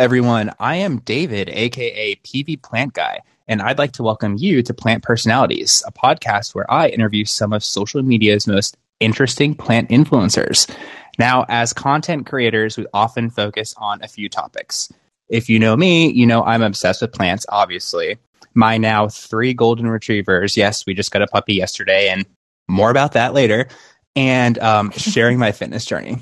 everyone. I am David, aka PV Plant Guy, and I'd like to welcome you to Plant Personalities, a podcast where I interview some of social media's most interesting plant influencers. Now, as content creators, we often focus on a few topics. If you know me, you know I'm obsessed with plants, obviously. My now three golden retrievers, yes, we just got a puppy yesterday, and more about that later, and um, sharing my fitness journey.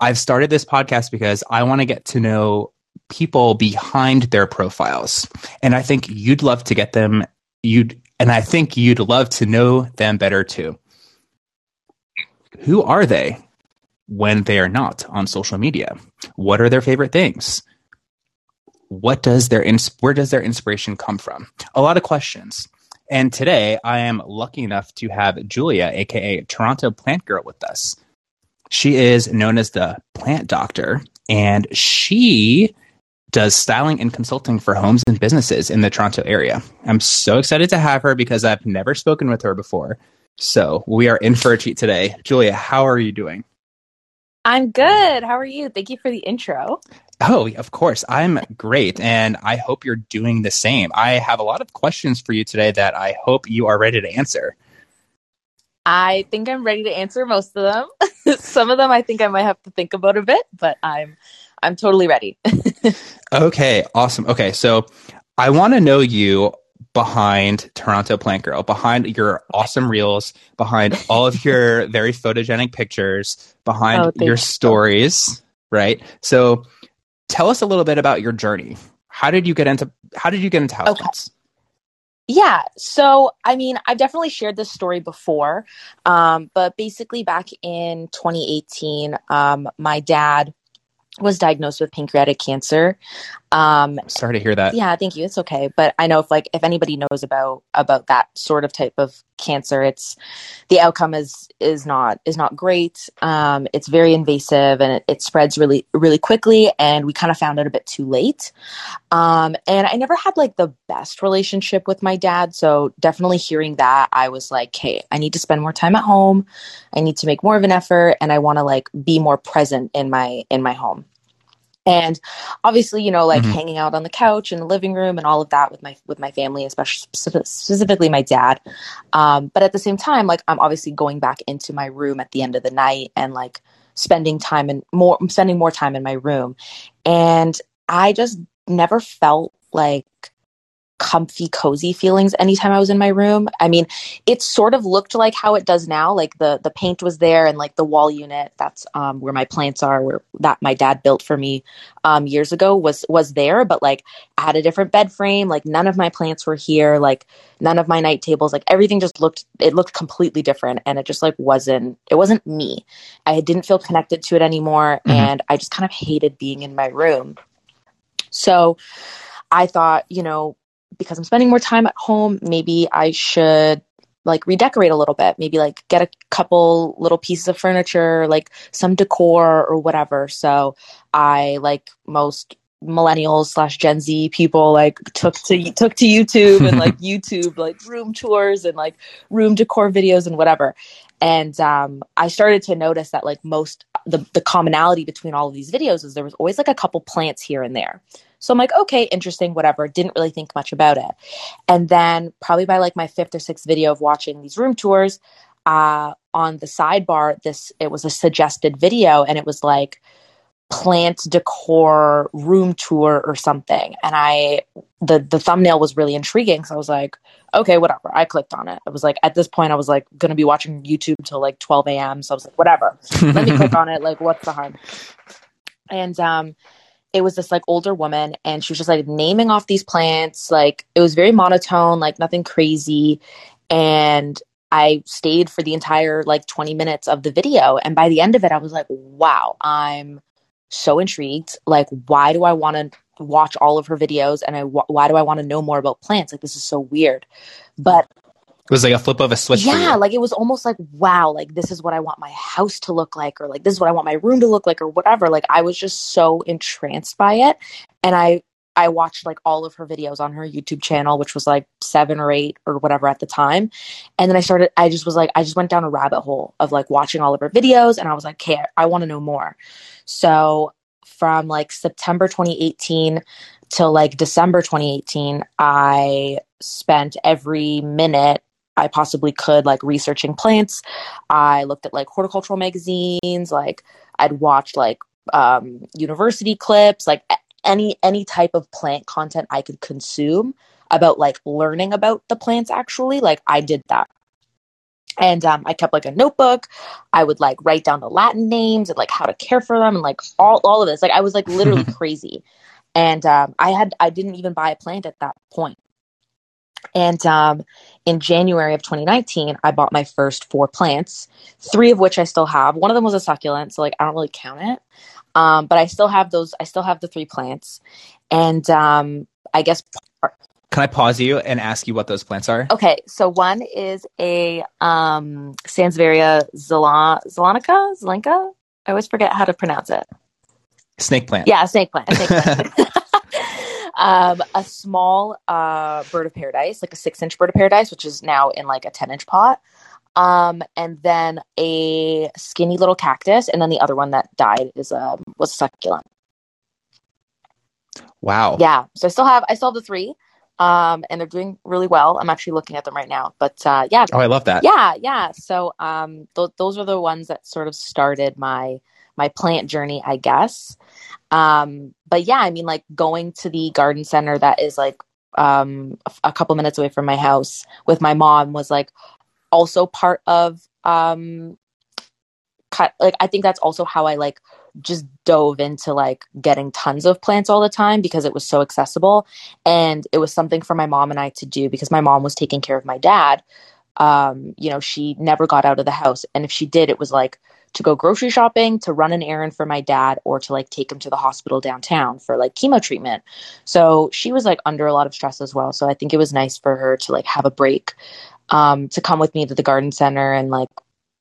I've started this podcast because I want to get to know people behind their profiles. And I think you'd love to get them you'd and I think you'd love to know them better too. Who are they when they are not on social media? What are their favorite things? What does their where does their inspiration come from? A lot of questions. And today I am lucky enough to have Julia, aka Toronto Plant Girl, with us. She is known as the plant doctor, and she does styling and consulting for homes and businesses in the Toronto area. I'm so excited to have her because I've never spoken with her before. So we are in for a treat today. Julia, how are you doing? I'm good. How are you? Thank you for the intro. Oh, of course. I'm great. And I hope you're doing the same. I have a lot of questions for you today that I hope you are ready to answer. I think I'm ready to answer most of them. Some of them I think I might have to think about a bit, but I'm I'm totally ready. okay, awesome. Okay, so I want to know you behind Toronto Plant Girl, behind your awesome reels, behind all of your very photogenic pictures, behind oh, your stories, right? So tell us a little bit about your journey. How did you get into how did you get into house okay. plants? Yeah. So, I mean, I've definitely shared this story before, um, but basically, back in 2018, um, my dad was diagnosed with pancreatic cancer. Um, Sorry to hear that. Yeah, thank you. It's okay, but I know if like if anybody knows about about that sort of type of cancer, it's the outcome is is not is not great. Um, it's very invasive and it, it spreads really really quickly, and we kind of found out a bit too late. Um, and I never had like the best relationship with my dad, so definitely hearing that, I was like, hey, I need to spend more time at home. I need to make more of an effort, and I want to like be more present in my in my home and obviously you know like mm-hmm. hanging out on the couch in the living room and all of that with my with my family especially specifically my dad um, but at the same time like i'm obviously going back into my room at the end of the night and like spending time and more spending more time in my room and i just never felt like comfy, cozy feelings anytime I was in my room. I mean, it sort of looked like how it does now. Like the the paint was there and like the wall unit, that's um, where my plants are, where that my dad built for me um, years ago was was there, but like I had a different bed frame. Like none of my plants were here. Like none of my night tables. Like everything just looked it looked completely different, and it just like wasn't it wasn't me. I didn't feel connected to it anymore, mm-hmm. and I just kind of hated being in my room. So I thought, you know, because I'm spending more time at home, maybe I should like redecorate a little bit, maybe like get a couple little pieces of furniture, like some decor or whatever. So I like most millennials slash Gen Z people like took to took to YouTube and like YouTube like room tours and like room decor videos and whatever. And um, I started to notice that like most the the commonality between all of these videos is there was always like a couple plants here and there. So I'm like, okay, interesting, whatever. Didn't really think much about it. And then probably by like my fifth or sixth video of watching these room tours, uh, on the sidebar, this it was a suggested video, and it was like plant decor room tour or something. And I the the thumbnail was really intriguing, so I was like, okay, whatever. I clicked on it. I was like, at this point, I was like gonna be watching YouTube till like 12 a.m. So I was like, whatever. Let me click on it. Like, what's the harm? And um it was this like older woman and she was just like naming off these plants like it was very monotone like nothing crazy and i stayed for the entire like 20 minutes of the video and by the end of it i was like wow i'm so intrigued. Like why do i want to watch all of her videos and i why do i want to know more about plants? Like this is so weird. But it was like a flip of a switch. Yeah, like it was almost like, wow, like this is what I want my house to look like, or like this is what I want my room to look like, or whatever. Like I was just so entranced by it. And I I watched like all of her videos on her YouTube channel, which was like seven or eight or whatever at the time. And then I started, I just was like, I just went down a rabbit hole of like watching all of her videos and I was like, okay, I want to know more. So from like September 2018 till like December 2018, I spent every minute I possibly could like researching plants. I looked at like horticultural magazines, like I'd watched like um, university clips, like any any type of plant content I could consume about like learning about the plants actually. Like I did that. And um, I kept like a notebook. I would like write down the Latin names and like how to care for them and like all, all of this. Like I was like literally crazy. And um, I had I didn't even buy a plant at that point. And um, in January of 2019, I bought my first four plants, three of which I still have. One of them was a succulent, so like I don't really count it. Um, but I still have those. I still have the three plants, and um, I guess. Can I pause you and ask you what those plants are? Okay, so one is a um, Sansevieria zeylanica, zelenka. I always forget how to pronounce it. Snake plant. Yeah, snake plant. Snake plant. um, a small uh, bird of paradise, like a six inch bird of paradise, which is now in like a 10 inch pot. Um, and then a skinny little cactus. And then the other one that died is um, was succulent. Wow. Yeah. So I still have, I still have the three. Um, and they're doing really well. I'm actually looking at them right now, but, uh, yeah. Oh, I love that. Yeah. Yeah. So, um, th- those are the ones that sort of started my, my plant journey, I guess. Um, but yeah, I mean, like going to the garden center that is like um, a, couple minutes away from my house with my mom was like also part of um, cut. Like I think that's also how I like just dove into like getting tons of plants all the time because it was so accessible and it was something for my mom and I to do because my mom was taking care of my dad. Um, you know, she never got out of the house and if she did it was like to go grocery shopping, to run an errand for my dad, or to like take him to the hospital downtown for like chemo treatment. So she was like under a lot of stress as well. So I think it was nice for her to like have a break, um, to come with me to the garden center and like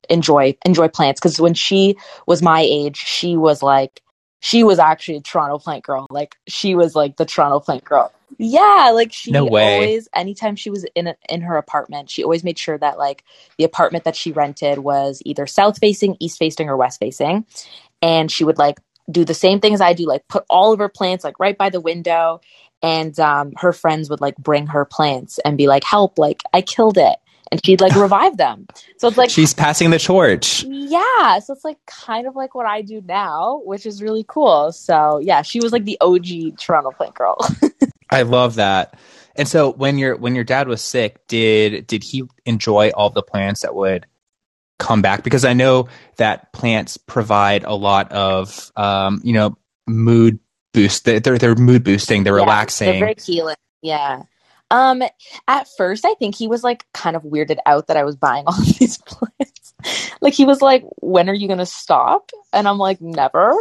enjoy enjoy plants. Because when she was my age, she was like she was actually a Toronto plant girl. Like she was like the Toronto plant girl. Yeah, like she no always anytime she was in a, in her apartment, she always made sure that like the apartment that she rented was either south facing, east facing or west facing. And she would like do the same thing as I do, like put all of her plants like right by the window and um her friends would like bring her plants and be like, "Help, like I killed it." and she'd like revive them. So it's like she's passing the torch. Yeah, so it's like kind of like what I do now, which is really cool. So yeah, she was like the OG Toronto plant girl. I love that. And so when your when your dad was sick, did did he enjoy all the plants that would come back? Because I know that plants provide a lot of um, you know mood boost. They're they're mood boosting. They're yeah, relaxing. They're very healing. Yeah. Um, at first, I think he was like kind of weirded out that I was buying all these plants. like he was like, "When are you gonna stop?" And I'm like, "Never."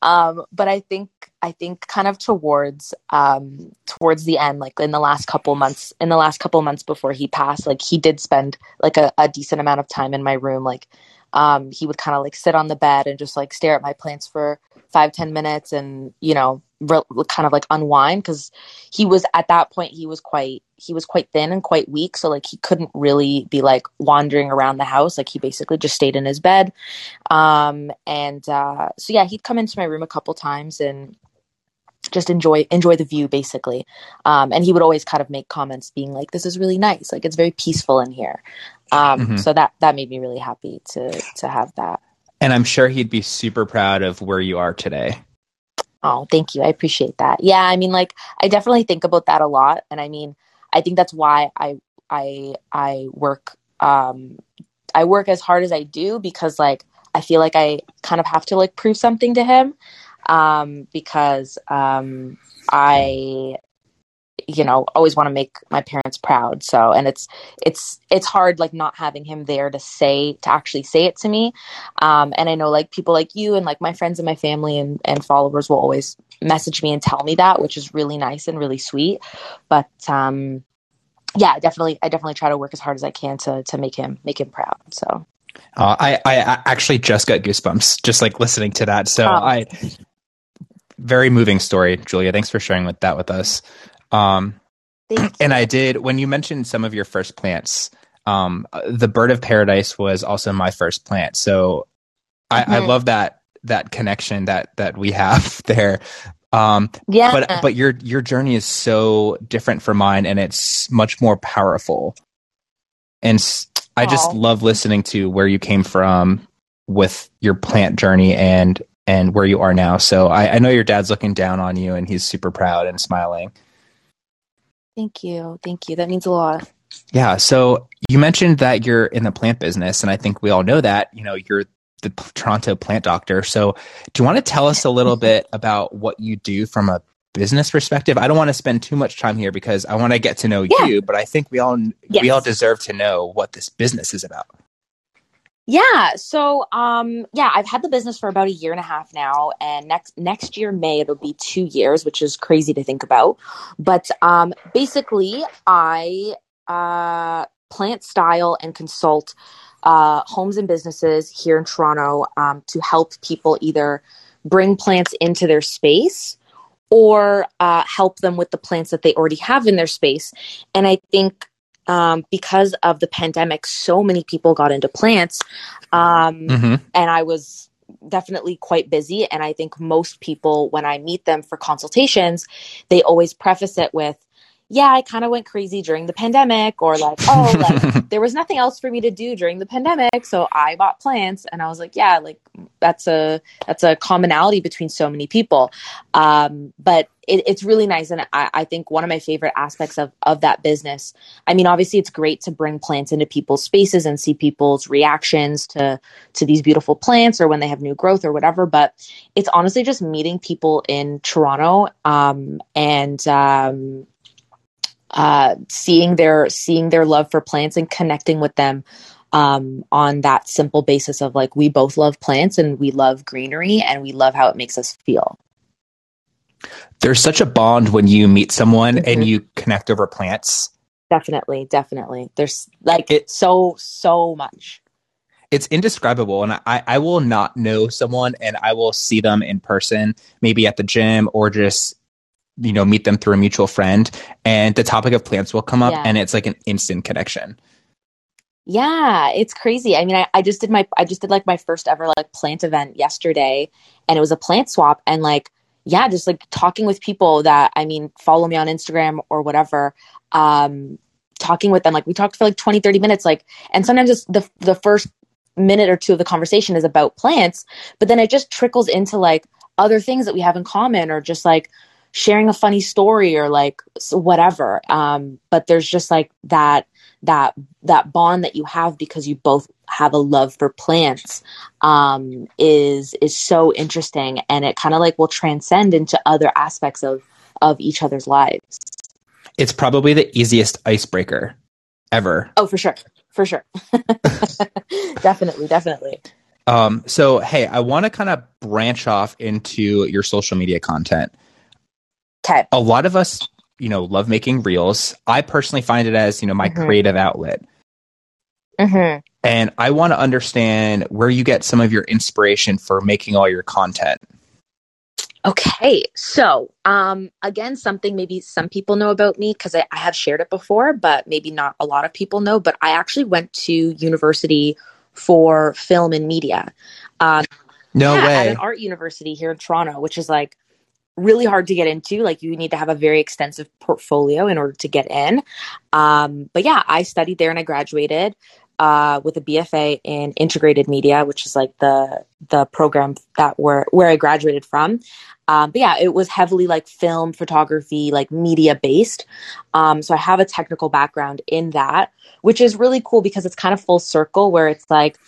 Um, but I think I think kind of towards um towards the end, like in the last couple months, in the last couple months before he passed, like he did spend like a, a decent amount of time in my room, like um, he would kind of like sit on the bed and just like stare at my plants for five ten minutes and you know re- kind of like unwind because he was at that point he was quite he was quite thin and quite weak so like he couldn't really be like wandering around the house like he basically just stayed in his bed. Um and uh so yeah he'd come into my room a couple times and just enjoy enjoy the view basically. Um, and he would always kind of make comments being like this is really nice. Like it's very peaceful in here. Um, mm-hmm. so that that made me really happy to to have that. And i'm sure he'd be super proud of where you are today. Oh thank you. I appreciate that. Yeah i mean like i definitely think about that a lot. And i mean i think that's why i i i work um i work as hard as i do because like i feel like i kind of have to like prove something to him um, because um, I, you know, always want to make my parents proud. So, and it's it's it's hard like not having him there to say to actually say it to me. Um, and I know like people like you and like my friends and my family and and followers will always message me and tell me that, which is really nice and really sweet. But um, yeah, definitely, I definitely try to work as hard as I can to to make him make him proud. So. Uh, I, I actually just got goosebumps just like listening to that. So oh. I very moving story, Julia. Thanks for sharing with that with us. Um, and I did when you mentioned some of your first plants. Um, the bird of paradise was also my first plant, so I, mm-hmm. I love that that connection that that we have there. Um, yeah. But but your your journey is so different from mine, and it's much more powerful. And I just love listening to where you came from with your plant journey and and where you are now. So I, I know your dad's looking down on you, and he's super proud and smiling. Thank you, thank you. That means a lot. Yeah. So you mentioned that you're in the plant business, and I think we all know that. You know, you're the Toronto plant doctor. So, do you want to tell us a little bit about what you do from a business perspective? I don't want to spend too much time here because I want to get to know yeah. you, but I think we all yes. we all deserve to know what this business is about. Yeah, so um yeah, I've had the business for about a year and a half now and next next year May it'll be 2 years, which is crazy to think about. But um basically I uh plant style and consult uh, homes and businesses here in Toronto um, to help people either bring plants into their space or uh, help them with the plants that they already have in their space. And I think um, because of the pandemic, so many people got into plants. Um, mm-hmm. And I was definitely quite busy. And I think most people, when I meet them for consultations, they always preface it with, yeah, I kind of went crazy during the pandemic, or like, oh, like there was nothing else for me to do during the pandemic, so I bought plants, and I was like, yeah, like that's a that's a commonality between so many people. Um, but it, it's really nice, and I, I think one of my favorite aspects of of that business. I mean, obviously, it's great to bring plants into people's spaces and see people's reactions to to these beautiful plants, or when they have new growth or whatever. But it's honestly just meeting people in Toronto um, and um, uh, seeing their seeing their love for plants and connecting with them um, on that simple basis of like we both love plants and we love greenery and we love how it makes us feel. There's such a bond when you meet someone mm-hmm. and you connect over plants. Definitely, definitely. There's like it, so so much. It's indescribable, and I I will not know someone and I will see them in person, maybe at the gym or just you know meet them through a mutual friend and the topic of plants will come up yeah. and it's like an instant connection yeah it's crazy i mean I, I just did my i just did like my first ever like plant event yesterday and it was a plant swap and like yeah just like talking with people that i mean follow me on instagram or whatever um talking with them like we talked for like 20 30 minutes like and sometimes just the the first minute or two of the conversation is about plants but then it just trickles into like other things that we have in common or just like sharing a funny story or like whatever um but there's just like that that that bond that you have because you both have a love for plants um is is so interesting and it kind of like will transcend into other aspects of of each other's lives. It's probably the easiest icebreaker ever. Oh for sure. For sure. Definitely definitely. Um so hey i want to kind of branch off into your social media content Okay. A lot of us, you know, love making reels. I personally find it as, you know, my mm-hmm. creative outlet. Mm-hmm. And I want to understand where you get some of your inspiration for making all your content. Okay, so um, again, something maybe some people know about me because I, I, have shared it before, but maybe not a lot of people know. But I actually went to university for film and media. Um, no yeah, way! At an art university here in Toronto, which is like really hard to get into. Like you need to have a very extensive portfolio in order to get in. Um, but yeah, I studied there and I graduated uh, with a BFA in integrated media, which is like the the program that where where I graduated from. Um, but yeah, it was heavily like film, photography, like media based. Um, so I have a technical background in that, which is really cool because it's kind of full circle where it's like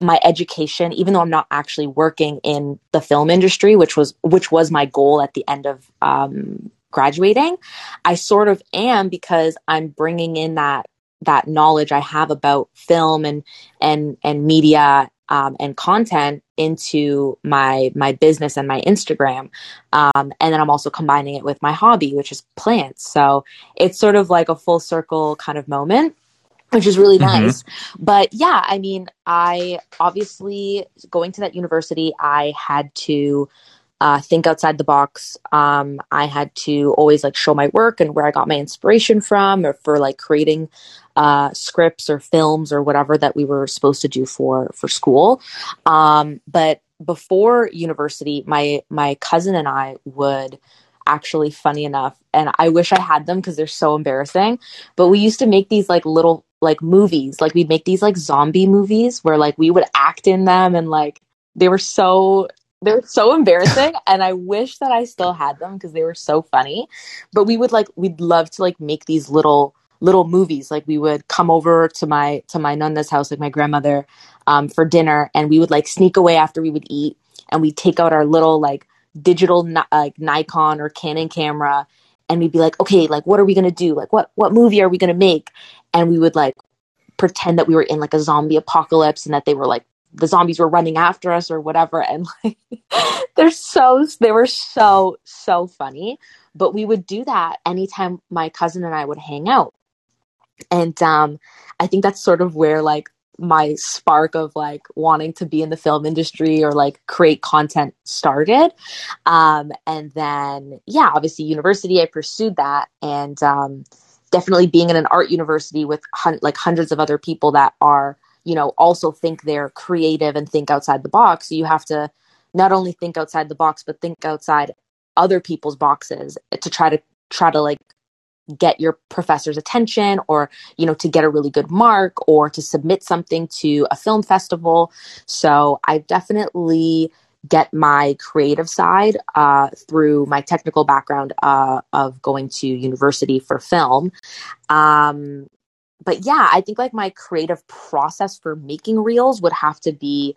my education, even though I'm not actually working in the film industry, which was which was my goal at the end of um, graduating, I sort of am because I'm bringing in that that knowledge I have about film and and and media um, and content into my my business and my Instagram, um, and then I'm also combining it with my hobby, which is plants. So it's sort of like a full circle kind of moment which is really mm-hmm. nice. Mm-hmm. But yeah, I mean, I obviously going to that university, I had to uh, think outside the box. Um, I had to always like show my work and where I got my inspiration from, or for like creating uh, scripts or films or whatever that we were supposed to do for for school. Um, but before university, my my cousin and I would actually funny enough and i wish i had them because they're so embarrassing but we used to make these like little like movies like we'd make these like zombie movies where like we would act in them and like they were so they were so embarrassing and i wish that i still had them because they were so funny but we would like we'd love to like make these little little movies like we would come over to my to my nonna's house like my grandmother um, for dinner and we would like sneak away after we would eat and we'd take out our little like digital like Nikon or Canon camera and we'd be like, okay, like what are we gonna do? Like what what movie are we gonna make? And we would like pretend that we were in like a zombie apocalypse and that they were like the zombies were running after us or whatever. And like they're so they were so so funny. But we would do that anytime my cousin and I would hang out. And um I think that's sort of where like my spark of like wanting to be in the film industry or like create content started. Um, and then, yeah, obviously, university, I pursued that. And um, definitely being in an art university with hun- like hundreds of other people that are, you know, also think they're creative and think outside the box. You have to not only think outside the box, but think outside other people's boxes to try to try to like get your professor's attention or you know to get a really good mark or to submit something to a film festival so i definitely get my creative side uh, through my technical background uh, of going to university for film um, but yeah, I think like my creative process for making reels would have to be,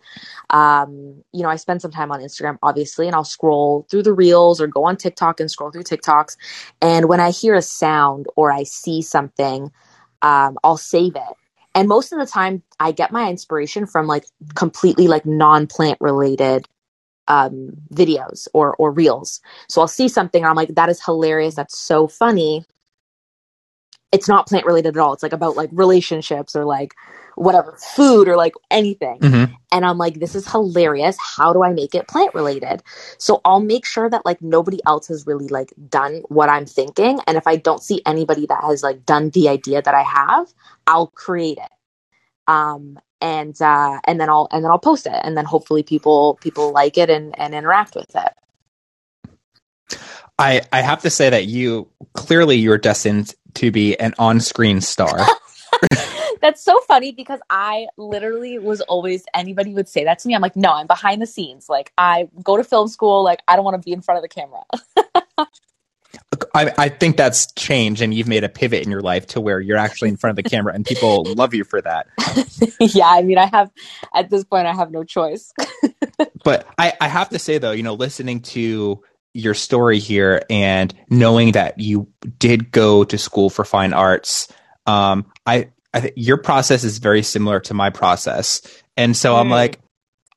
um, you know, I spend some time on Instagram, obviously, and I'll scroll through the reels or go on TikTok and scroll through TikToks. And when I hear a sound or I see something, um, I'll save it. And most of the time, I get my inspiration from like completely like non plant related um, videos or or reels. So I'll see something, I'm like, that is hilarious. That's so funny it's not plant related at all. It's like about like relationships or like whatever, food or like anything. Mm-hmm. And I'm like, this is hilarious. How do I make it plant related? So I'll make sure that like nobody else has really like done what I'm thinking. And if I don't see anybody that has like done the idea that I have, I'll create it. Um, and uh, and then I'll and then I'll post it, and then hopefully people people like it and and interact with it. I I have to say that you clearly you're destined to be an on-screen star. That's so funny because I literally was always anybody would say that to me. I'm like, no, I'm behind the scenes. Like I go to film school. Like I don't want to be in front of the camera. I, I think that's changed, and you've made a pivot in your life to where you're actually in front of the camera, and people love you for that. yeah, I mean, I have at this point, I have no choice. but I, I have to say, though, you know, listening to your story here and knowing that you did go to school for fine arts, um, I, I think your process is very similar to my process. And so mm. I'm like,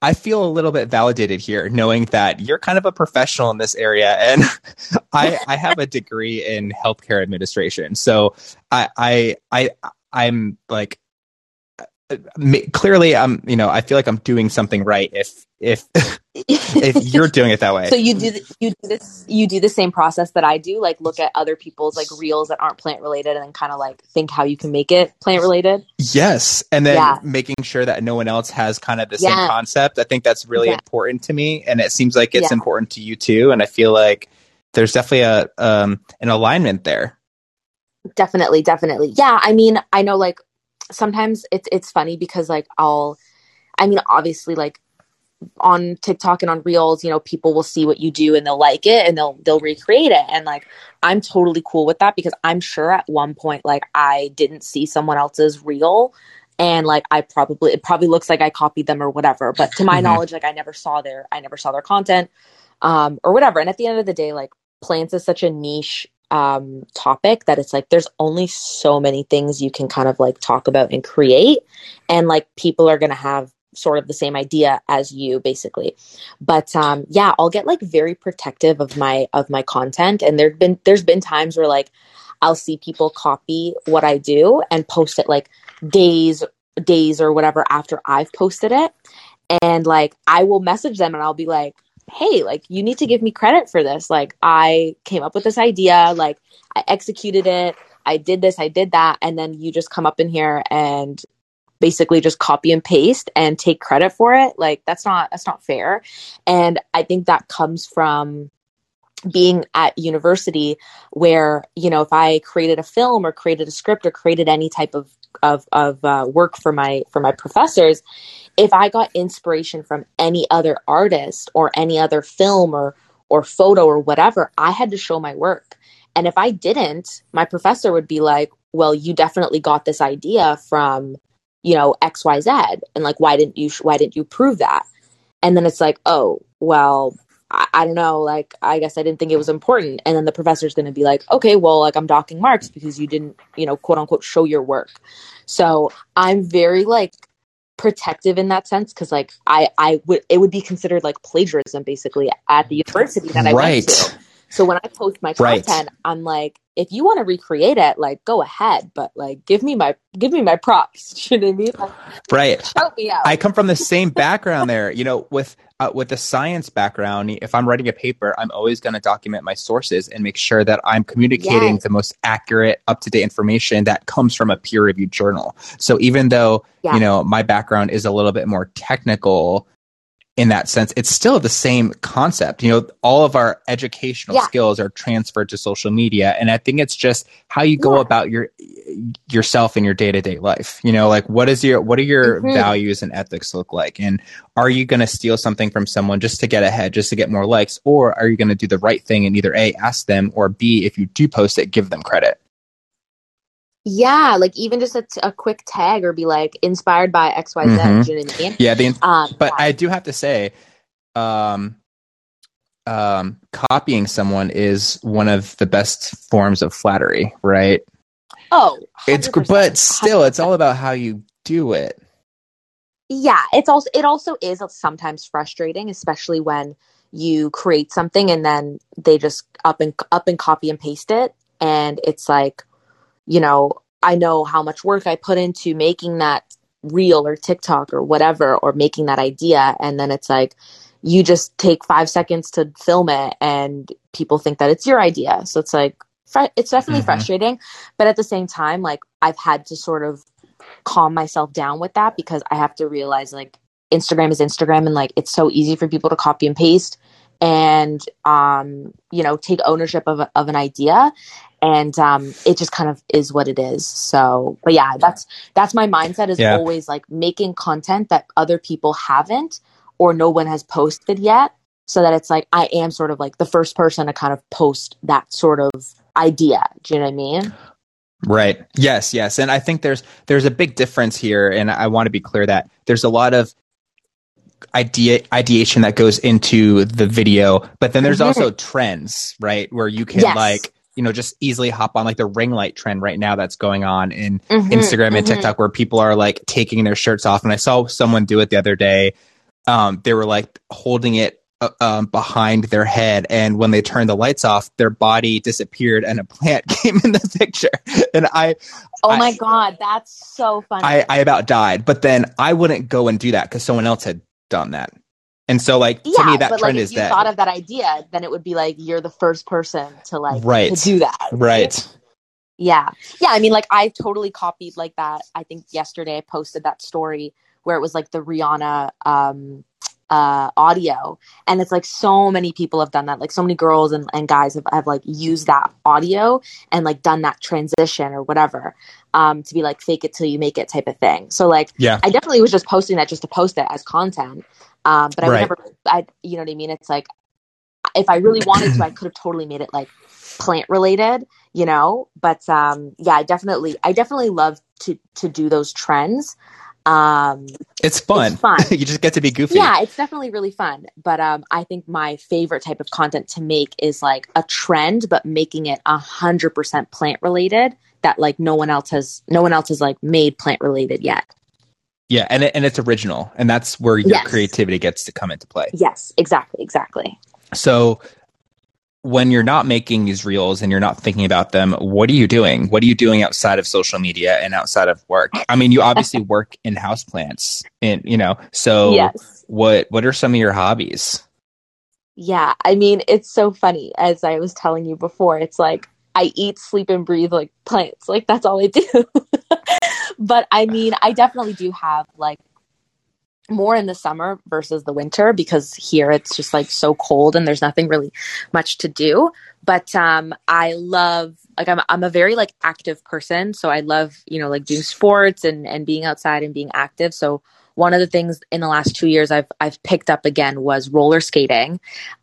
I feel a little bit validated here knowing that you're kind of a professional in this area and I, I have a degree in healthcare administration. So I, I, I, I'm like, clearly i'm you know i feel like i'm doing something right if if if you're doing it that way so you do the, you do this you do the same process that i do like look at other people's like reels that aren't plant related and kind of like think how you can make it plant related yes and then yeah. making sure that no one else has kind of the yeah. same concept i think that's really yeah. important to me and it seems like it's important to you too and i feel like there's definitely a um an alignment there definitely definitely yeah i mean i know like sometimes it's it's funny because like I'll I mean obviously like on TikTok and on Reels, you know, people will see what you do and they'll like it and they'll they'll recreate it. And like I'm totally cool with that because I'm sure at one point like I didn't see someone else's reel and like I probably it probably looks like I copied them or whatever. But to my mm-hmm. knowledge, like I never saw their I never saw their content um or whatever. And at the end of the day, like plants is such a niche um, topic that it's like there's only so many things you can kind of like talk about and create. And like people are to have sort of the same idea as you basically. But um yeah i'll get like very protective of my of my content. And there've been there's been times where like i'll see people copy what i do and post it like days days or whatever after i've posted it. And like i will message them and i'll be like hey, like you need to give me credit for this. Like I came up with this idea, like I executed it, I did this, I did that, and then you just come up in here and basically just copy and paste and take credit for it. Like that's not that's not fair. And I think that comes from being at university where you know if i created a film or created a script or created any type of of, of uh, work for my for my professors if i got inspiration from any other artist or any other film or or photo or whatever i had to show my work and if i didn't my professor would be like well you definitely got this idea from you know xyz and like why didn't you why didn't you prove that and then it's like oh well I, I, don't know, like, I guess I didn't think it was important. And then the professor's going to be like, okay, well, like, I'm docking marks because you didn't, you know, quote unquote, show your work. So I'm very, like, protective in that sense because, like, I, I would, it would be considered like plagiarism basically at the university that I right. went to. So when I post my content, right. I'm like, if you want to recreate it, like go ahead, but like give me my give me my props. you know what I mean? Like, right. Shout me out. I come from the same background there. You know, with uh, with a science background, if I'm writing a paper, I'm always going to document my sources and make sure that I'm communicating yes. the most accurate, up to date information that comes from a peer reviewed journal. So even though yeah. you know my background is a little bit more technical in that sense, it's still the same concept. You know, all of our educational yeah. skills are transferred to social media. And I think it's just how you go yeah. about your yourself in your day to day life. You know, like what is your what are your mm-hmm. values and ethics look like? And are you gonna steal something from someone just to get ahead, just to get more likes? Or are you gonna do the right thing and either A, ask them or B, if you do post it, give them credit? Yeah, like even just a, t- a quick tag or be like inspired by X Y Z. Mm-hmm. You know I mean? Yeah, the, um, but yeah. I do have to say, um, um, copying someone is one of the best forms of flattery, right? Oh, it's but still, 100%. it's all about how you do it. Yeah, it's also it also is sometimes frustrating, especially when you create something and then they just up and up and copy and paste it, and it's like you know, I know how much work I put into making that reel or TikTok or whatever, or making that idea. And then it's like, you just take five seconds to film it and people think that it's your idea. So it's like, it's definitely mm-hmm. frustrating. But at the same time, like, I've had to sort of calm myself down with that because I have to realize, like, Instagram is Instagram and like it's so easy for people to copy and paste and um you know take ownership of, of an idea and um, it just kind of is what it is. So, but yeah, that's that's my mindset is yeah. always like making content that other people haven't or no one has posted yet, so that it's like I am sort of like the first person to kind of post that sort of idea. Do you know what I mean? Right. Yes. Yes. And I think there's there's a big difference here, and I want to be clear that there's a lot of idea ideation that goes into the video, but then there's mm-hmm. also trends, right? Where you can yes. like you know, just easily hop on like the ring light trend right now that's going on in mm-hmm, Instagram and mm-hmm. TikTok where people are like taking their shirts off. And I saw someone do it the other day. Um, they were like holding it uh, um, behind their head. And when they turned the lights off, their body disappeared and a plant came in the picture. And I, oh I, my God, that's so funny. I, I about died. But then I wouldn't go and do that because someone else had done that. And so, like yeah, to me, that but, trend like, is if you that thought of that idea, then it would be like you're the first person to like right. to do that. Right. Yeah. Yeah. I mean, like I totally copied like that. I think yesterday I posted that story where it was like the Rihanna um uh audio and it's like so many people have done that like so many girls and, and guys have, have like used that audio and like done that transition or whatever um to be like fake it till you make it type of thing so like yeah i definitely was just posting that just to post it as content um, but I right. never, I, you know what I mean? It's like, if I really wanted to, I could have totally made it like plant related, you know, but, um, yeah, I definitely, I definitely love to, to do those trends. Um, it's fun. It's fun. you just get to be goofy. Yeah, it's definitely really fun. But, um, I think my favorite type of content to make is like a trend, but making it a hundred percent plant related that like no one else has, no one else has like made plant related yet. Yeah, and it, and it's original, and that's where your yes. creativity gets to come into play. Yes, exactly, exactly. So when you're not making these reels and you're not thinking about them, what are you doing? What are you doing outside of social media and outside of work? I mean, you obviously work in house plants, and you know, so yes. what what are some of your hobbies? Yeah, I mean, it's so funny. As I was telling you before, it's like I eat, sleep, and breathe like plants. Like that's all I do. but I mean, I definitely do have like more in the summer versus the winter because here it's just like so cold and there's nothing really much to do. But um, I love like I'm I'm a very like active person, so I love you know like doing sports and and being outside and being active. So one of the things in the last two years I've I've picked up again was roller skating.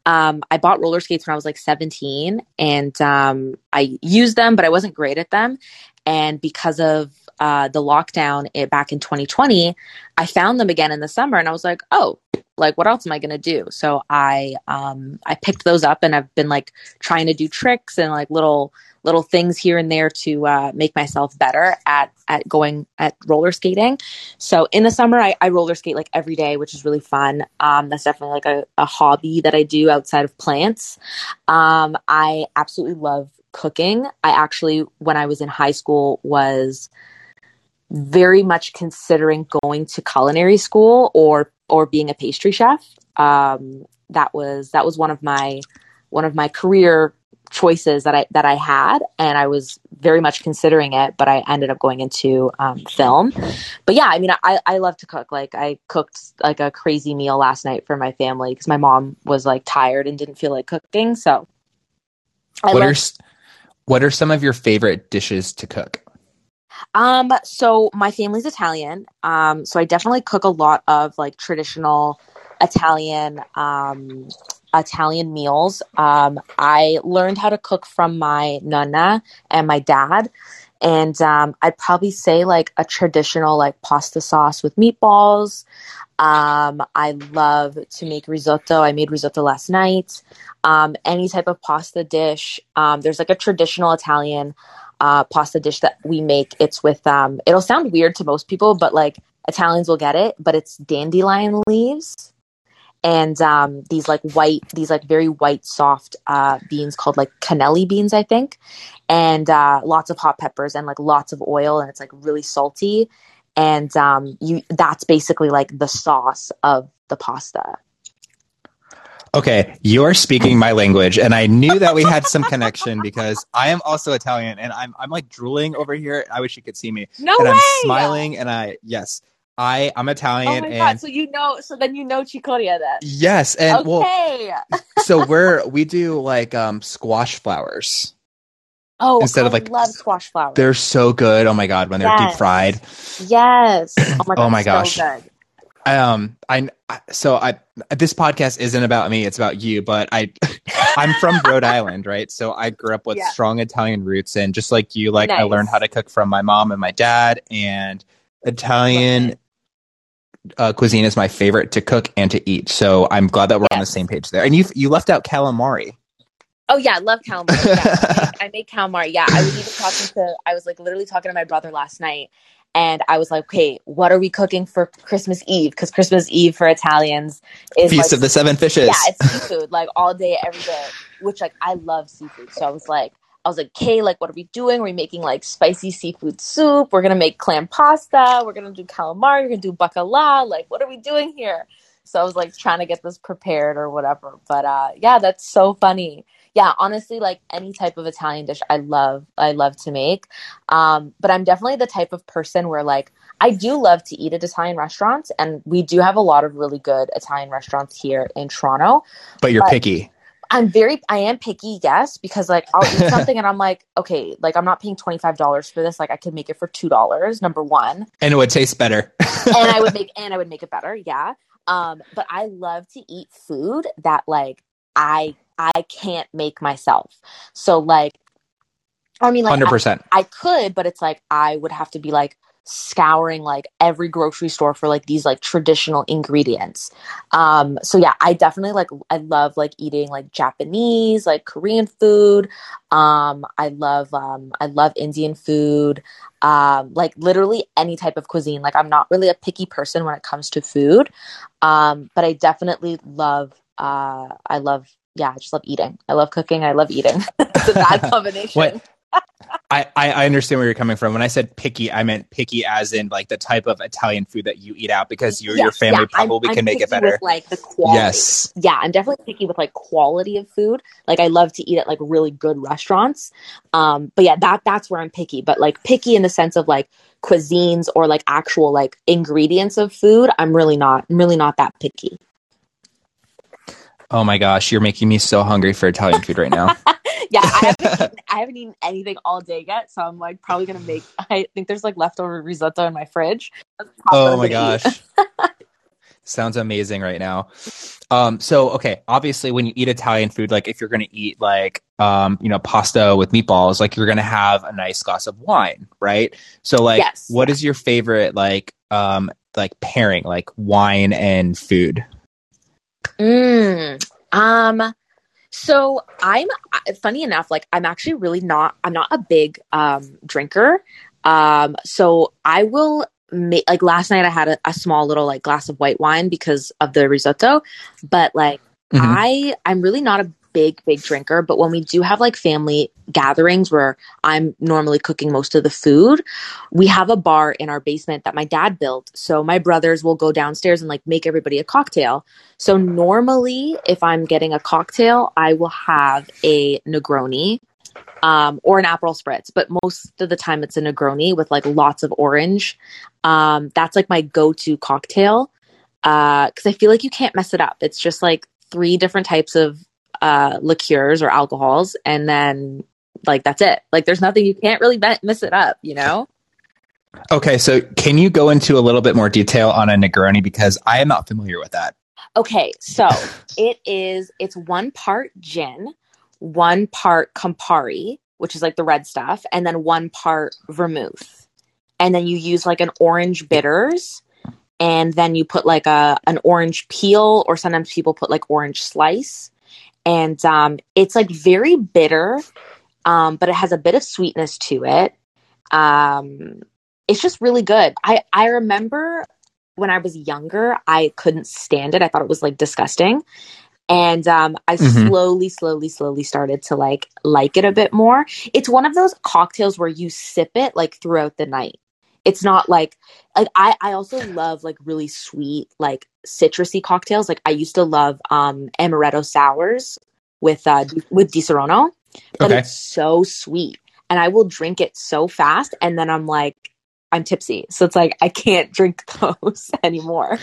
Um, I bought roller skates when I was like 17, and um, I used them, but I wasn't great at them. And because of uh, the lockdown it, back in 2020, I found them again in the summer, and I was like, oh, like what else am I to do? So I um, I picked those up, and I've been like trying to do tricks and like little little things here and there to uh, make myself better at at going at roller skating. So in the summer, I, I roller skate like every day, which is really fun. Um, that's definitely like a, a, hobby that I do outside of plants. Um, I absolutely love cooking. I actually, when I was in high school, was very much considering going to culinary school or or being a pastry chef. Um, that was that was one of my one of my career choices that I that I had, and I was very much considering it, but I ended up going into um, film. But yeah, I mean, I I love to cook. Like I cooked like a crazy meal last night for my family because my mom was like tired and didn't feel like cooking. So, I what are what are some of your favorite dishes to cook? Um, so my family's Italian. Um, so I definitely cook a lot of like traditional Italian um Italian meals. Um, I learned how to cook from my nonna and my dad. And um, I'd probably say like a traditional like pasta sauce with meatballs. Um, I love to make risotto. I made risotto last night. Um, any type of pasta dish. Um, there's like a traditional Italian uh, pasta dish that we make. It's with, um, it'll sound weird to most people, but like Italians will get it, but it's dandelion leaves and um, these like white, these like very white, soft uh, beans called like cannelli beans, I think, and uh, lots of hot peppers and like lots of oil, and it's like really salty. And um, you, that's basically like the sauce of the pasta. Okay, you're speaking my language, and I knew that we had some connection because I am also Italian, and I'm I'm like drooling over here. I wish you could see me. No and way! I'm smiling, and I yes, I I'm Italian. Oh my and, god! So you know, so then you know chicoria then. Yes, and okay. well, so we're we do like um squash flowers. Oh, instead I of like love squash flowers. They're so good. Oh my god, when they're yes. deep fried. Yes. Oh my, god, oh my gosh. So um, I so I this podcast isn't about me; it's about you. But I, I'm from Rhode Island, right? So I grew up with yeah. strong Italian roots, and just like you, like nice. I learned how to cook from my mom and my dad, and Italian uh, cuisine is my favorite to cook and to eat. So I'm glad that we're yes. on the same page there. And you you left out calamari. Oh yeah, I love calamari. Yeah, I, make, calamari. Yeah, I was even talking to. I was like literally talking to my brother last night, and I was like, "Okay, what are we cooking for Christmas Eve? Because Christmas Eve for Italians is feast like, of the seven fishes. Yeah, it's seafood like all day, every day. Which like I love seafood, so I was like, I was like, okay, like, what are we doing? We're making like spicy seafood soup. We're gonna make clam pasta. We're gonna do calamari. We're gonna do bacala. Like, what are we doing here? So I was like trying to get this prepared or whatever. But uh, yeah, that's so funny. Yeah, honestly, like any type of Italian dish, I love. I love to make. Um, but I'm definitely the type of person where like I do love to eat at Italian restaurants, and we do have a lot of really good Italian restaurants here in Toronto. But you're but, picky. I'm very I am picky, yes, because like I'll eat something and I'm like, okay, like I'm not paying twenty five dollars for this. Like I could make it for two dollars. Number one, and it would taste better. and I would make and I would make it better, yeah. Um, but I love to eat food that like I I can't make myself. So like, I mean, like, hundred percent. I could, but it's like I would have to be like scouring like every grocery store for like these like traditional ingredients. Um so yeah, I definitely like I love like eating like Japanese, like Korean food. Um I love um I love Indian food. Um like literally any type of cuisine. Like I'm not really a picky person when it comes to food. Um but I definitely love uh I love yeah, I just love eating. I love cooking. I love eating. it's a bad combination. what, I, I understand where you're coming from. When I said picky, I meant picky as in like the type of Italian food that you eat out because you, Yes, your family yeah, I'm- probably I'm can make it better. With, like the quality. Yes. Yeah, I'm definitely picky with like quality of food. Like I love to eat at like really good restaurants. Um, but yeah, that that's where I'm picky. But like picky in the sense of like cuisines or like actual like ingredients of food, I'm really not. I'm really not that picky. Oh my gosh, you're making me so hungry for Italian food right now. yeah, I haven't, eaten, I haven't eaten anything all day yet, so I'm like probably gonna make. I think there's like leftover risotto in my fridge. Oh my I'm gonna eat. gosh. Sounds amazing right now. Um, so okay, obviously when you eat Italian food, like if you're gonna eat like um, you know, pasta with meatballs, like you're gonna have a nice glass of wine, right? So like Yes. what is your favorite like um like pairing, like wine and food? Mm, um, so I'm funny enough, like I'm actually really not. I'm not a big um drinker. Um, so I will make like last night I had a, a small little like glass of white wine because of the risotto, but like Mhm. I I'm really not a big big drinker, but when we do have like family gatherings where I'm normally cooking most of the food, we have a bar in our basement that my dad built. So my brothers will go downstairs and like make everybody a cocktail. So normally if I'm getting a cocktail, I will have a Negroni um, or an Aperol Spritz, but most of the time it's a Negroni with like lots of orange. Um, that's like my go-to cocktail because I feel like you can't mess it up. It's just like three different types of uh, liqueurs or alcohols, and then like that's it. Like there's nothing you can't really be- mess it up, you know? Okay, so can you go into a little bit more detail on a Negroni because I am not familiar with that. Okay, so it is it's one part gin, one part Campari, which is like the red stuff, and then one part vermouth. And then you use like an orange bitters and then you put like a an orange peel or sometimes people put like orange slice. And um it's like very bitter um but it has a bit of sweetness to it. Um it's just really good. I I remember when I was younger, I couldn't stand it. I thought it was like disgusting. And um, I Mhm. slowly, slowly, slowly started to like like it a bit more. It's one of those cocktails where you sip it like throughout the night. It's not like like I I also love like really sweet like citrusy cocktails. Like I used to love um amaretto sours with uh with Disaronno, but Okay. it's so sweet, and I will drink it so fast, and then I'm like I'm tipsy. So it's like I can't drink those anymore.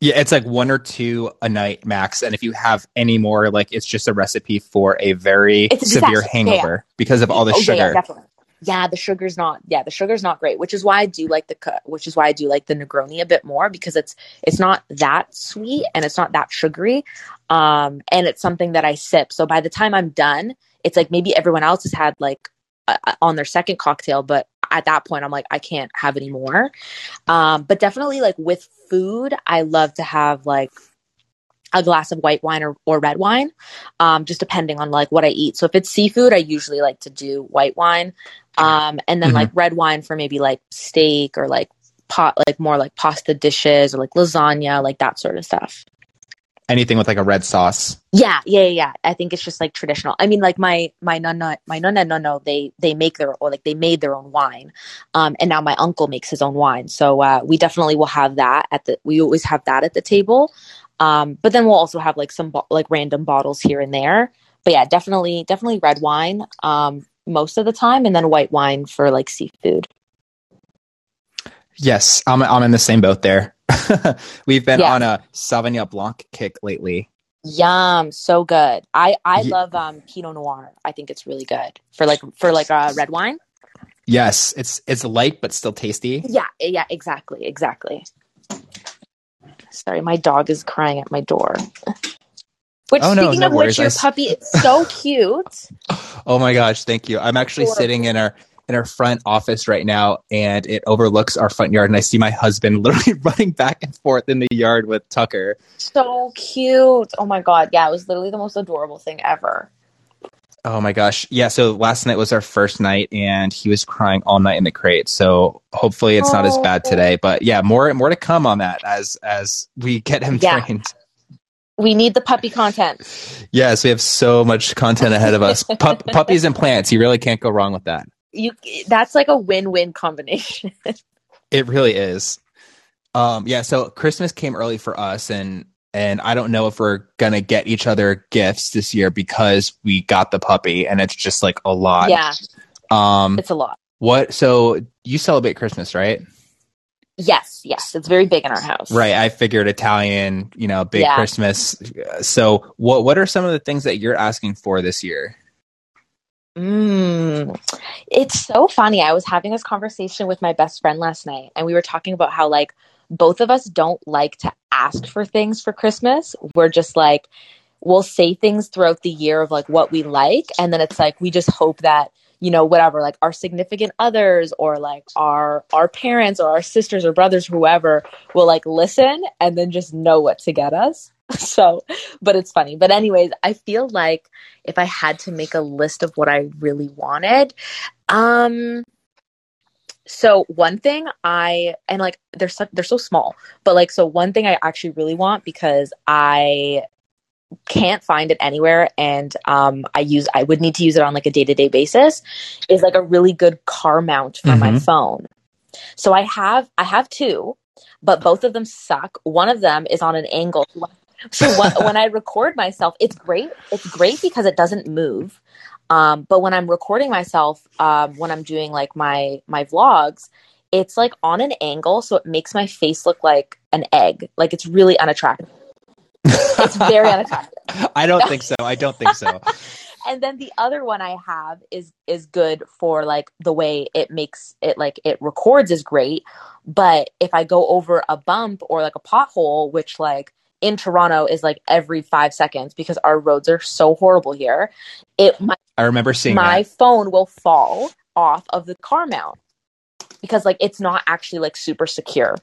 Yeah, it's like one or two a night max, and if you have any more, like it's just a recipe for a very a severe disaster. Yeah, hangover because of all the Oh, sugar. Yeah, definitely. Yeah, the sugar's not. Yeah, the sugar's not great, which is why I do like the. Which is why I do like the Negroni a bit more because it's it's not that sweet and it's not that sugary, um, and it's something that I sip. So by the time I'm done, it's like maybe everyone else has had like uh, on their second cocktail, but at that point I'm like I can't have any more. Um, but definitely like with food, I love to have like a glass of white wine or, or red wine um, just depending on like what I eat. So if it's seafood, I usually like to do white wine, um, and then Mhm. like red wine for maybe like steak or like pot, like more like pasta dishes or like lasagna, like that sort of stuff. Anything with like a red sauce. Yeah, yeah, yeah, yeah. I think it's just like traditional. I mean, like my my nonna, my nonna, no, no, they they make their or like they made their own wine, um, and now my uncle makes his own wine. So uh, we definitely will have that at the. We always have that at the table, um, but then we'll also have like some bo- like random bottles here and there. But yeah, definitely, definitely red wine um, most of the time, and then white wine for like seafood. Yes, I'm I'm in the same boat there. We've been Yeah. on a Sauvignon Blanc kick lately. Yum, so good. I I Ye- love um, Pinot Noir. I think it's really good for like for like uh, red wine. Yes, it's it's light but still tasty. Yeah, yeah, exactly, exactly. Sorry, my dog is crying at my door. Which, Oh, no, speaking no of worries. which, your puppy is so cute. Oh my gosh, thank you. I'm actually Adorable. sitting in our in our front office right now and it overlooks our front yard and I see my husband literally running back and forth in the yard with Tucker. So cute. Oh my god, yeah, it was literally the most adorable thing ever. Oh my gosh. Yeah, so last night was our first night and he was crying all night in the crate. So hopefully it's not as bad Oh. today, but yeah, more more to come on that as as we get him Yeah. trained. We need the puppy content. Yes, we have so much content ahead of us. Pup, puppies and plants, you really can't go wrong with that. you that's like a win-win combination. it really is. Um, yeah, so Christmas came early for us and and I don't know if we're gonna get each other gifts this year because we got the puppy and it's just like a lot. Yeah. Um It's a lot. what so you celebrate Christmas, right? Yes, yes. It's very big in our house. Right. I figured Italian, you know, big Yeah. Christmas. So what what are some of the things that you're asking for this year? Mm. It's so funny. I was having this conversation with my best friend last night, and we were talking about how, like, both of us don't like to ask for things for Christmas. We're just like, we'll say things throughout the year of like what we like. And then it's like, we just hope that, you know, whatever, like our significant others or like our, our parents or our sisters or brothers, whoever will like listen and then just know what to get us. So, but it's funny. But, anyways, I feel like if I had to make a list of what I really wanted, um, so one thing I and like they're so, they're so small, but like so one thing I actually really want because I can't find it anywhere and um I use I would need to use it on like a day-to-day basis is like a really good car mount for my Mhm. phone. So I have I have two, but both of them suck. One of them is on an angle. So when, when I record myself, it's great. It's great because it doesn't move. Um, but when I'm recording myself, um, when I'm doing like my my vlogs, it's like on an angle, so it makes my face look like an egg. Like it's really unattractive. It's very unattractive. I don't think so. I don't think so. And then the other one I have is is good for like the way it makes it like it records is great. But if I go over a bump or like a pothole, which like in Toronto is like every five seconds because our roads are so horrible here, it my I remember seeing my that. phone will fall off of the car mount because like it's not actually like super secure.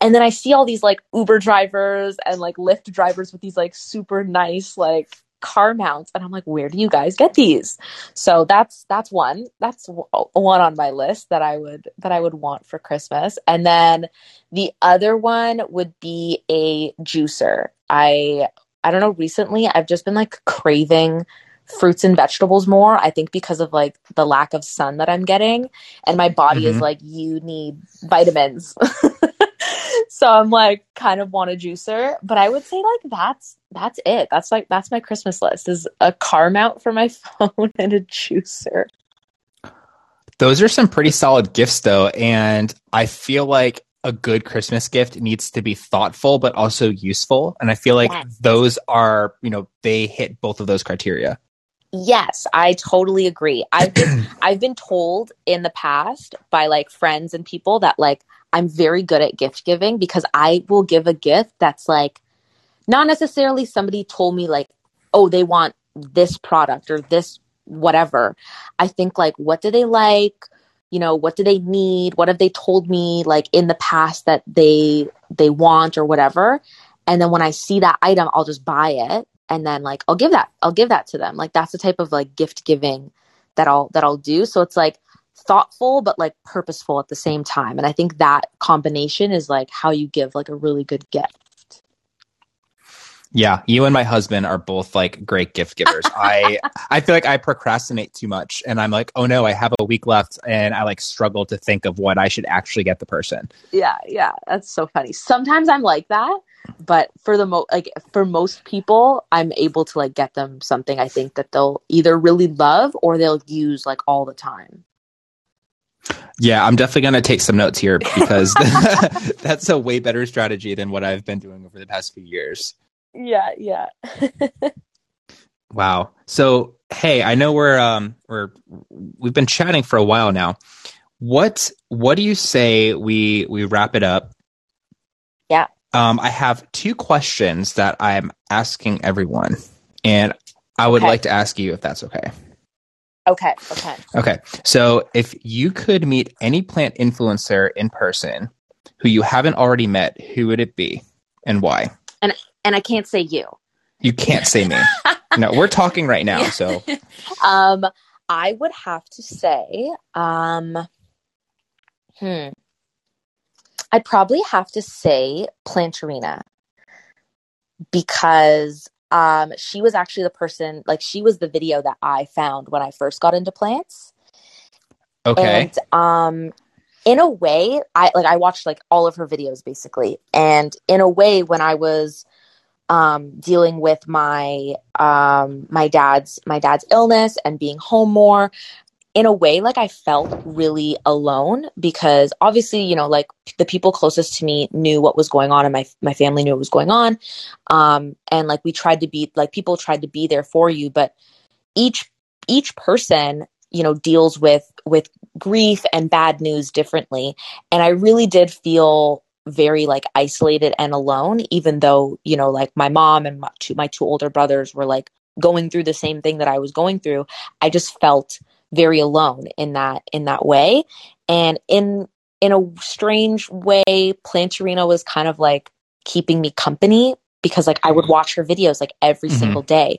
And then I see all these like Uber drivers and like Lyft drivers with these like super nice like car mounts and I'm like where do you guys get these? So that's that's one. That's w- one on my list that I would that I would want for Christmas. And then the other one would be a juicer. I I don't know recently I've just been like craving fruits and vegetables more. I think because of like the lack of sun that I'm getting, and my body is Mhm. like, you need vitamins. so I'm like, kind of want a juicer, but I would say like that's that's it. That's like that's my Christmas list is a car mount for my phone and a juicer. Those are some pretty solid gifts though, and I feel like a good Christmas gift needs to be thoughtful but also useful. And I feel like Yes. those are, you know, they hit both of those criteria. Yes, I totally agree. I've been, I've been told in the past by like friends and people that like I'm very good at gift giving because I will give a gift that's like not necessarily somebody told me like oh they want this product or this whatever. I think like what do they like? You know, what do they need? What have they told me like in the past that they they want or whatever? And then when I see that item, I'll just buy it and then like I'll give that I'll give that to them. Like that's the type of like gift giving that I'll that I'll do. So it's like thoughtful but like purposeful at the same time. And I think that combination is like how you give like a really good gift. Yeah, you and my husband are both like great gift givers. I I feel like I procrastinate too much and I'm like, "Oh no, I have a week left." And I like struggle to think of what I should actually get the person. Yeah, yeah, that's so funny. Sometimes I'm like that, but for the mo like for most people, I'm able to like get them something I think that they'll either really love or they'll use like all the time. Yeah, I'm definitely going to take some notes here because that's a way better strategy than what I've been doing over the past few years. Yeah, yeah. Wow. So, hey, I know we're um we're we've been chatting for a while now. What what do you say we we wrap it up? Yeah. Um I have two questions that I'm asking everyone and I would Okay. like to ask you if that's okay. Okay, okay. Okay. So, if you could meet any plant influencer in person who you haven't already met, who would it be and why? And and I can't say you. You can't say me. no, we're talking right now, so um I would have to say um hmm I'd probably have to say Planterina because um she was actually the person like she was the video that I found when I first got into plants Okay. And um in a way, I like I watched like all of her videos basically. And in a way when I was um dealing with my um my dad's my dad's illness and being home more, in a way like I felt really alone because obviously, you know, like the people closest to me knew what was going on and my my family knew what was going on. Um and like we tried to be like people tried to be there for you, but each each person you know deals with with grief and bad news differently and i really did feel very like isolated and alone even though you know like my mom and my two, my two older brothers were like going through the same thing that i was going through i just felt very alone in that in that way and in in a strange way planterina was kind of like keeping me company because like i would watch her videos like every Mhm. single day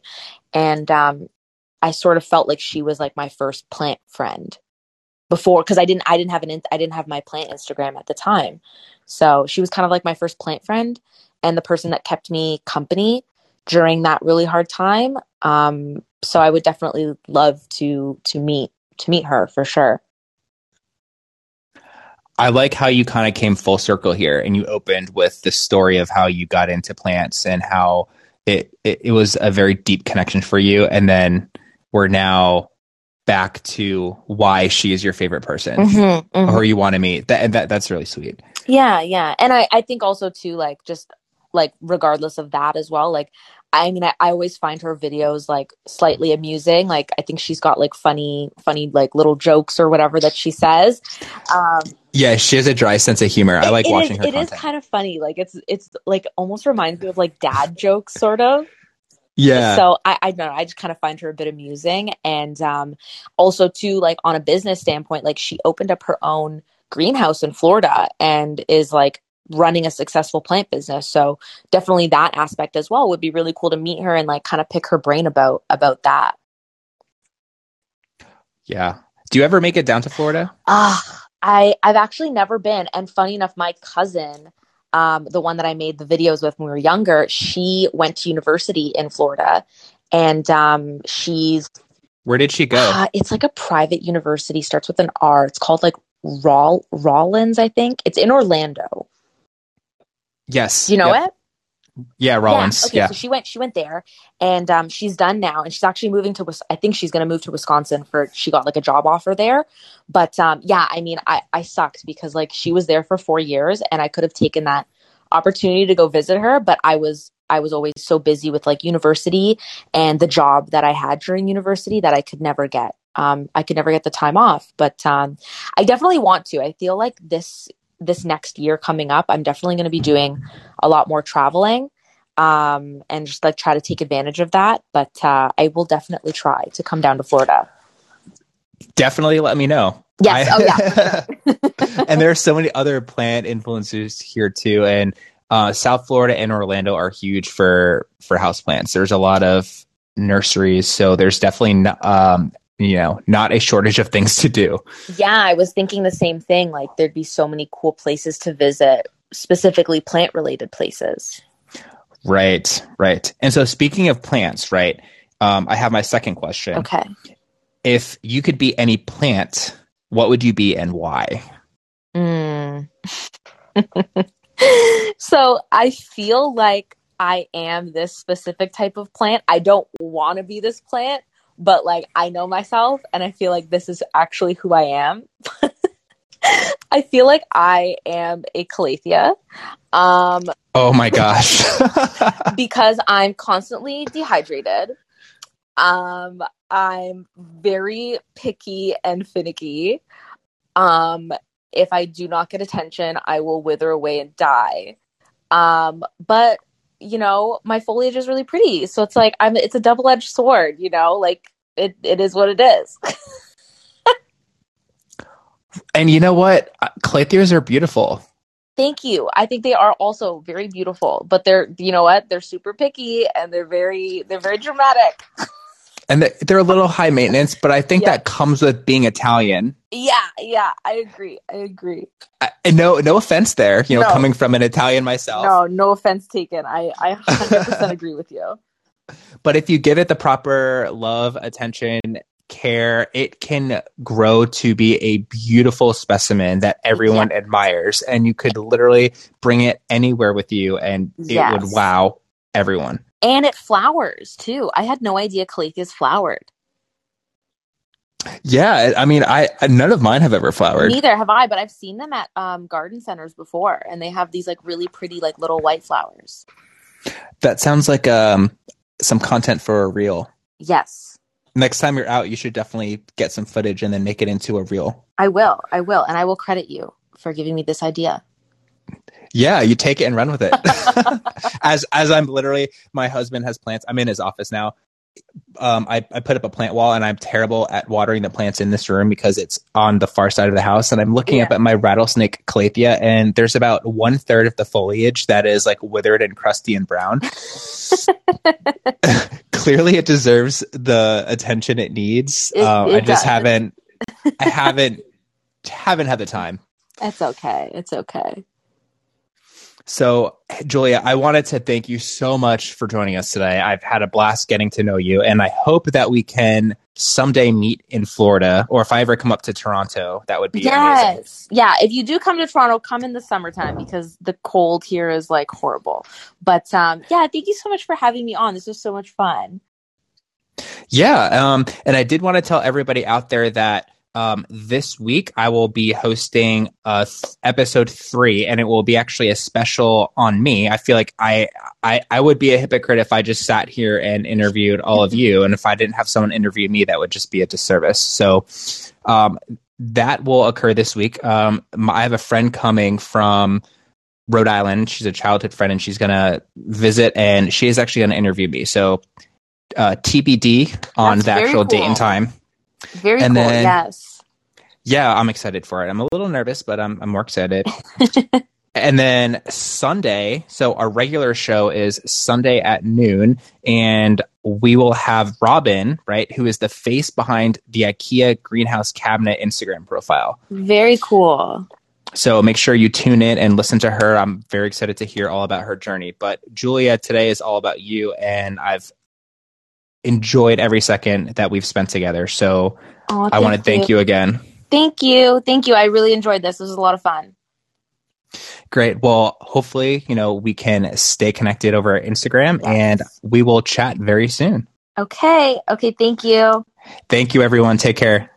and um I sort of felt like she was like my first plant friend before because I didn't I didn't have an I didn't have my plant Instagram at the time. So she was kind of like my first plant friend and the person that kept me company during that really hard time. Um so I would definitely love to to meet to meet her for sure. I like how you kind of came full circle here and you opened with the story of how you got into plants and how it, it, it was a very deep connection for you. And then we're now back to why she is your favorite person Mhm, mhm. or you want to meet. That, that that's really sweet. Yeah, yeah. And I, I think also too, like just like regardless of that as well, like I mean I, I always find her videos like slightly amusing. Like I think she's got like funny funny like little jokes or whatever that she says. Um Yeah, she has a dry sense of humor. I like it watching is- her It is content. kind of funny. Like it's it's like almost reminds me of like dad jokes sort of. yeah. So I, I don't know. I just kind of find her a bit amusing, and um, also too, like on a business standpoint, like she opened up her own greenhouse in Florida and is like running a successful plant business. So definitely that aspect as well would be really cool to meet her and like kind of pick her brain about about that. yeah. Do you ever make it down to Florida? Ah, I I've actually never been, and funny enough, my cousin. Um, the one that I made the videos with when we were younger, she went to university in Florida, and um, she's Where did she go? Uh, it's like a private university, starts with an R. It's called like Raw Rollins, I think. It's in Orlando. Yes. Do you know Yep. it? Yeah, Rollins. Yeah. Okay, Yeah. so she went she went there and um she's done now and she's actually moving to I think she's going to move to Wisconsin for she got like a job offer there. But um yeah, I mean I I sucked because like she was there for 4 years and I could have taken that opportunity to go visit her, but I was I was always so busy with like university and the job that I had during university that I could never get. Um I could never get the time off, but um I definitely want to. I feel like this this next year coming up, I'm definitely going to be doing a lot more traveling um, and just like try to take advantage of that. But uh, I will definitely try to come down to Florida. Definitely let me know. Yes. I- oh, yeah. and there are so many other plant influencers here too. And uh, South Florida and Orlando are huge for for houseplants. There's a lot of nurseries, so there's definitely um, you know not a shortage of things to do. yeah, I was thinking the same thing. Like there'd be so many cool places to visit, specifically plant related places. Right, right. And so speaking of plants, right? Um, I have my second question. Okay. If you could be any plant, what would you be and why? Mm. so I feel like I am this specific type of plant. I don't want to be this plant, but like I know myself and I feel like this is actually who I am. I feel like I am a calathea. Um Oh my gosh. because I'm constantly dehydrated. Um, I'm very picky and finicky. Um, if I do not get attention, I will wither away and die. Um, but you know, my foliage is really pretty, so it's like I'm. It's a double edged sword, you know. Like it, it is what it is. and you know what? Uh, Calatheas are beautiful. Thank you. I think they are also very beautiful, but they're, you know what? They're super picky and they're very, they're very dramatic. And they- they're a little high maintenance, but I think Yeah. that comes with being Italian. Yeah, yeah, I agree. I agree. I, and no, no offense there. You know, No. coming from an Italian myself. No, no offense taken. I, I 100% agree with you. But if you give it the proper love, attention, care, it can grow to be a beautiful specimen that everyone Yeah. admires. And you could literally bring it anywhere with you and it Yes. would wow everyone. And it flowers too. I had no idea calatheas flowered. Yeah. I mean, I none of mine have ever flowered. Neither have I, but I've seen them at um, garden centers before, and they have these like really pretty like little white flowers. That sounds like um, some content for a reel. Yes, Next time you're out, you should definitely get some footage and then make it into a reel. I will. I will, and I will credit you for giving me this idea. Yeah, you take it and run with it. as as I'm literally, my husband has plants. I'm in his office now. Um, I, I put up a plant wall and I'm terrible at watering the plants in this room because it's on the far side of the house. And I'm looking Yeah. up at my rattlesnake calathea and there's about one third of the foliage that is like withered and crusty and brown. Clearly, it deserves the attention it needs. It- um, I just does. haven't, I haven't, haven't had the time. It's okay. It's okay. So, Julia, I wanted to thank you so much for joining us today. I've had a blast getting to know you, and I hope that we can someday meet in Florida, or if I ever come up to Toronto, that would be amazing. Yes. Yeah. If you do come to Toronto, come in the summertime because the cold here is like horrible. But um, yeah, thank you so much for having me on. This was so much fun. Yeah, um, and I did want to tell everybody out there that um, this week I will be hosting uh, th- episode three, and it will be actually a special on me. I feel like I, I I would be a hypocrite if I just sat here and interviewed all of you, and if I didn't have someone interview me, that would just be a disservice. So. Um, that will occur this week. Um, my, I have a friend coming from Rhode Island. She's a childhood friend, and she's gonna visit, and she is actually gonna interview me. So uh, TBD on That's the actual date and time. Very And cool. then- yes. Yeah, I'm excited for it. I'm a little nervous, but I'm I'm more excited. and then Sunday, so our regular show is Sunday at noon, and we will have Robin, right, who is the face behind the IKEA greenhouse cabinet Instagram profile. Very cool. So make sure you tune in and listen to her. I'm very excited to hear all about her journey. But Julia, today is all about you, and I've enjoyed every second that we've spent together. So Oh, I want to thank you again. Thank you. Thank you. I really enjoyed this. This was a lot of fun. Great. Well, hopefully, you know, we can stay connected over Instagram Yes. and we will chat very soon. Okay. Okay. Thank you. Thank you, everyone. Take care.